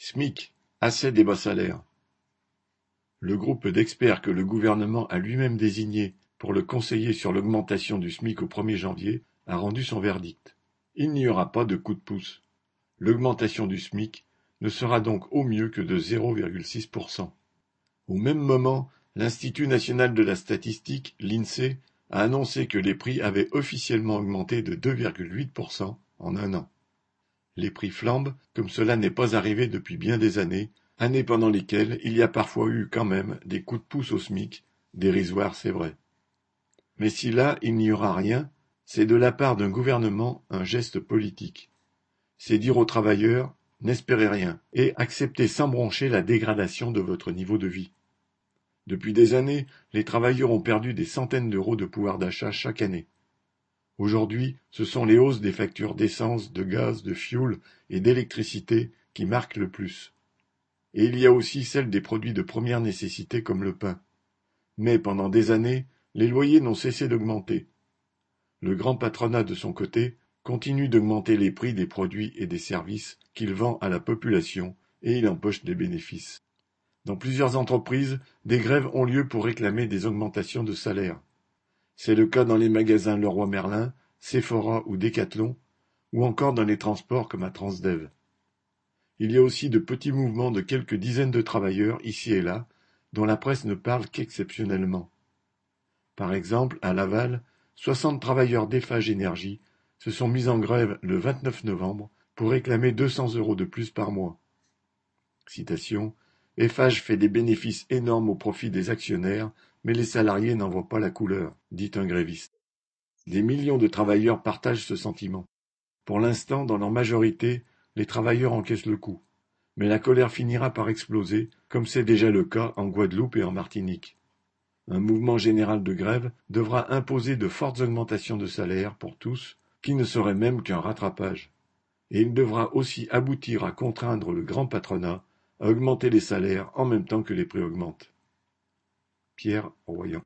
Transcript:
SMIC, assez des bas salaires. Le groupe d'experts que le gouvernement a lui-même désigné pour le conseiller sur l'augmentation du SMIC au 1er janvier a rendu son verdict. Il n'y aura pas de coup de pouce. L'augmentation du SMIC ne sera donc au mieux que de 0,6%. Au même moment, l'Institut national de la statistique, l'INSEE, a annoncé que les prix avaient officiellement augmenté de 2,8% en un an. Les prix flambent comme cela n'est pas arrivé depuis bien des années, années pendant lesquelles il y a parfois eu quand même des coups de pouce au SMIC, dérisoires c'est vrai. Mais si là il n'y aura rien, c'est de la part d'un gouvernement un geste politique. C'est dire aux travailleurs n'espérez rien et acceptez sans broncher la dégradation de votre niveau de vie. Depuis des années, les travailleurs ont perdu des centaines d'euros de pouvoir d'achat chaque année. Aujourd'hui, ce sont les hausses des factures d'essence, de gaz, de fioul et d'électricité qui marquent le plus. Et il y a aussi celles des produits de première nécessité comme le pain. Mais pendant des années, les loyers n'ont cessé d'augmenter. Le grand patronat, de son côté, continue d'augmenter les prix des produits et des services qu'il vend à la population et il empoche des bénéfices. Dans plusieurs entreprises, des grèves ont lieu pour réclamer des augmentations de salaire. C'est le cas dans les magasins Leroy Merlin, Sephora ou Decathlon, ou encore dans les transports comme à Transdev. Il y a aussi de petits mouvements de quelques dizaines de travailleurs ici et là, dont la presse ne parle qu'exceptionnellement. Par exemple, à Laval, soixante travailleurs d'Eiffage Énergie se sont mis en grève le 29 novembre pour réclamer 200 euros de plus par mois. Citation Eiffage fait des bénéfices énormes au profit des actionnaires mais les salariés n'en voient pas la couleur, dit un gréviste. Des millions de travailleurs partagent ce sentiment. Pour l'instant, dans leur majorité, les travailleurs encaissent le coup. Mais la colère finira par exploser, comme c'est déjà le cas en Guadeloupe et en Martinique. Un mouvement général de grève devra imposer de fortes augmentations de salaire pour tous, qui ne serait même qu'un rattrapage. Et il devra aussi aboutir à contraindre le grand patronat augmenter les salaires en même temps que les prix augmentent. Pierre Royan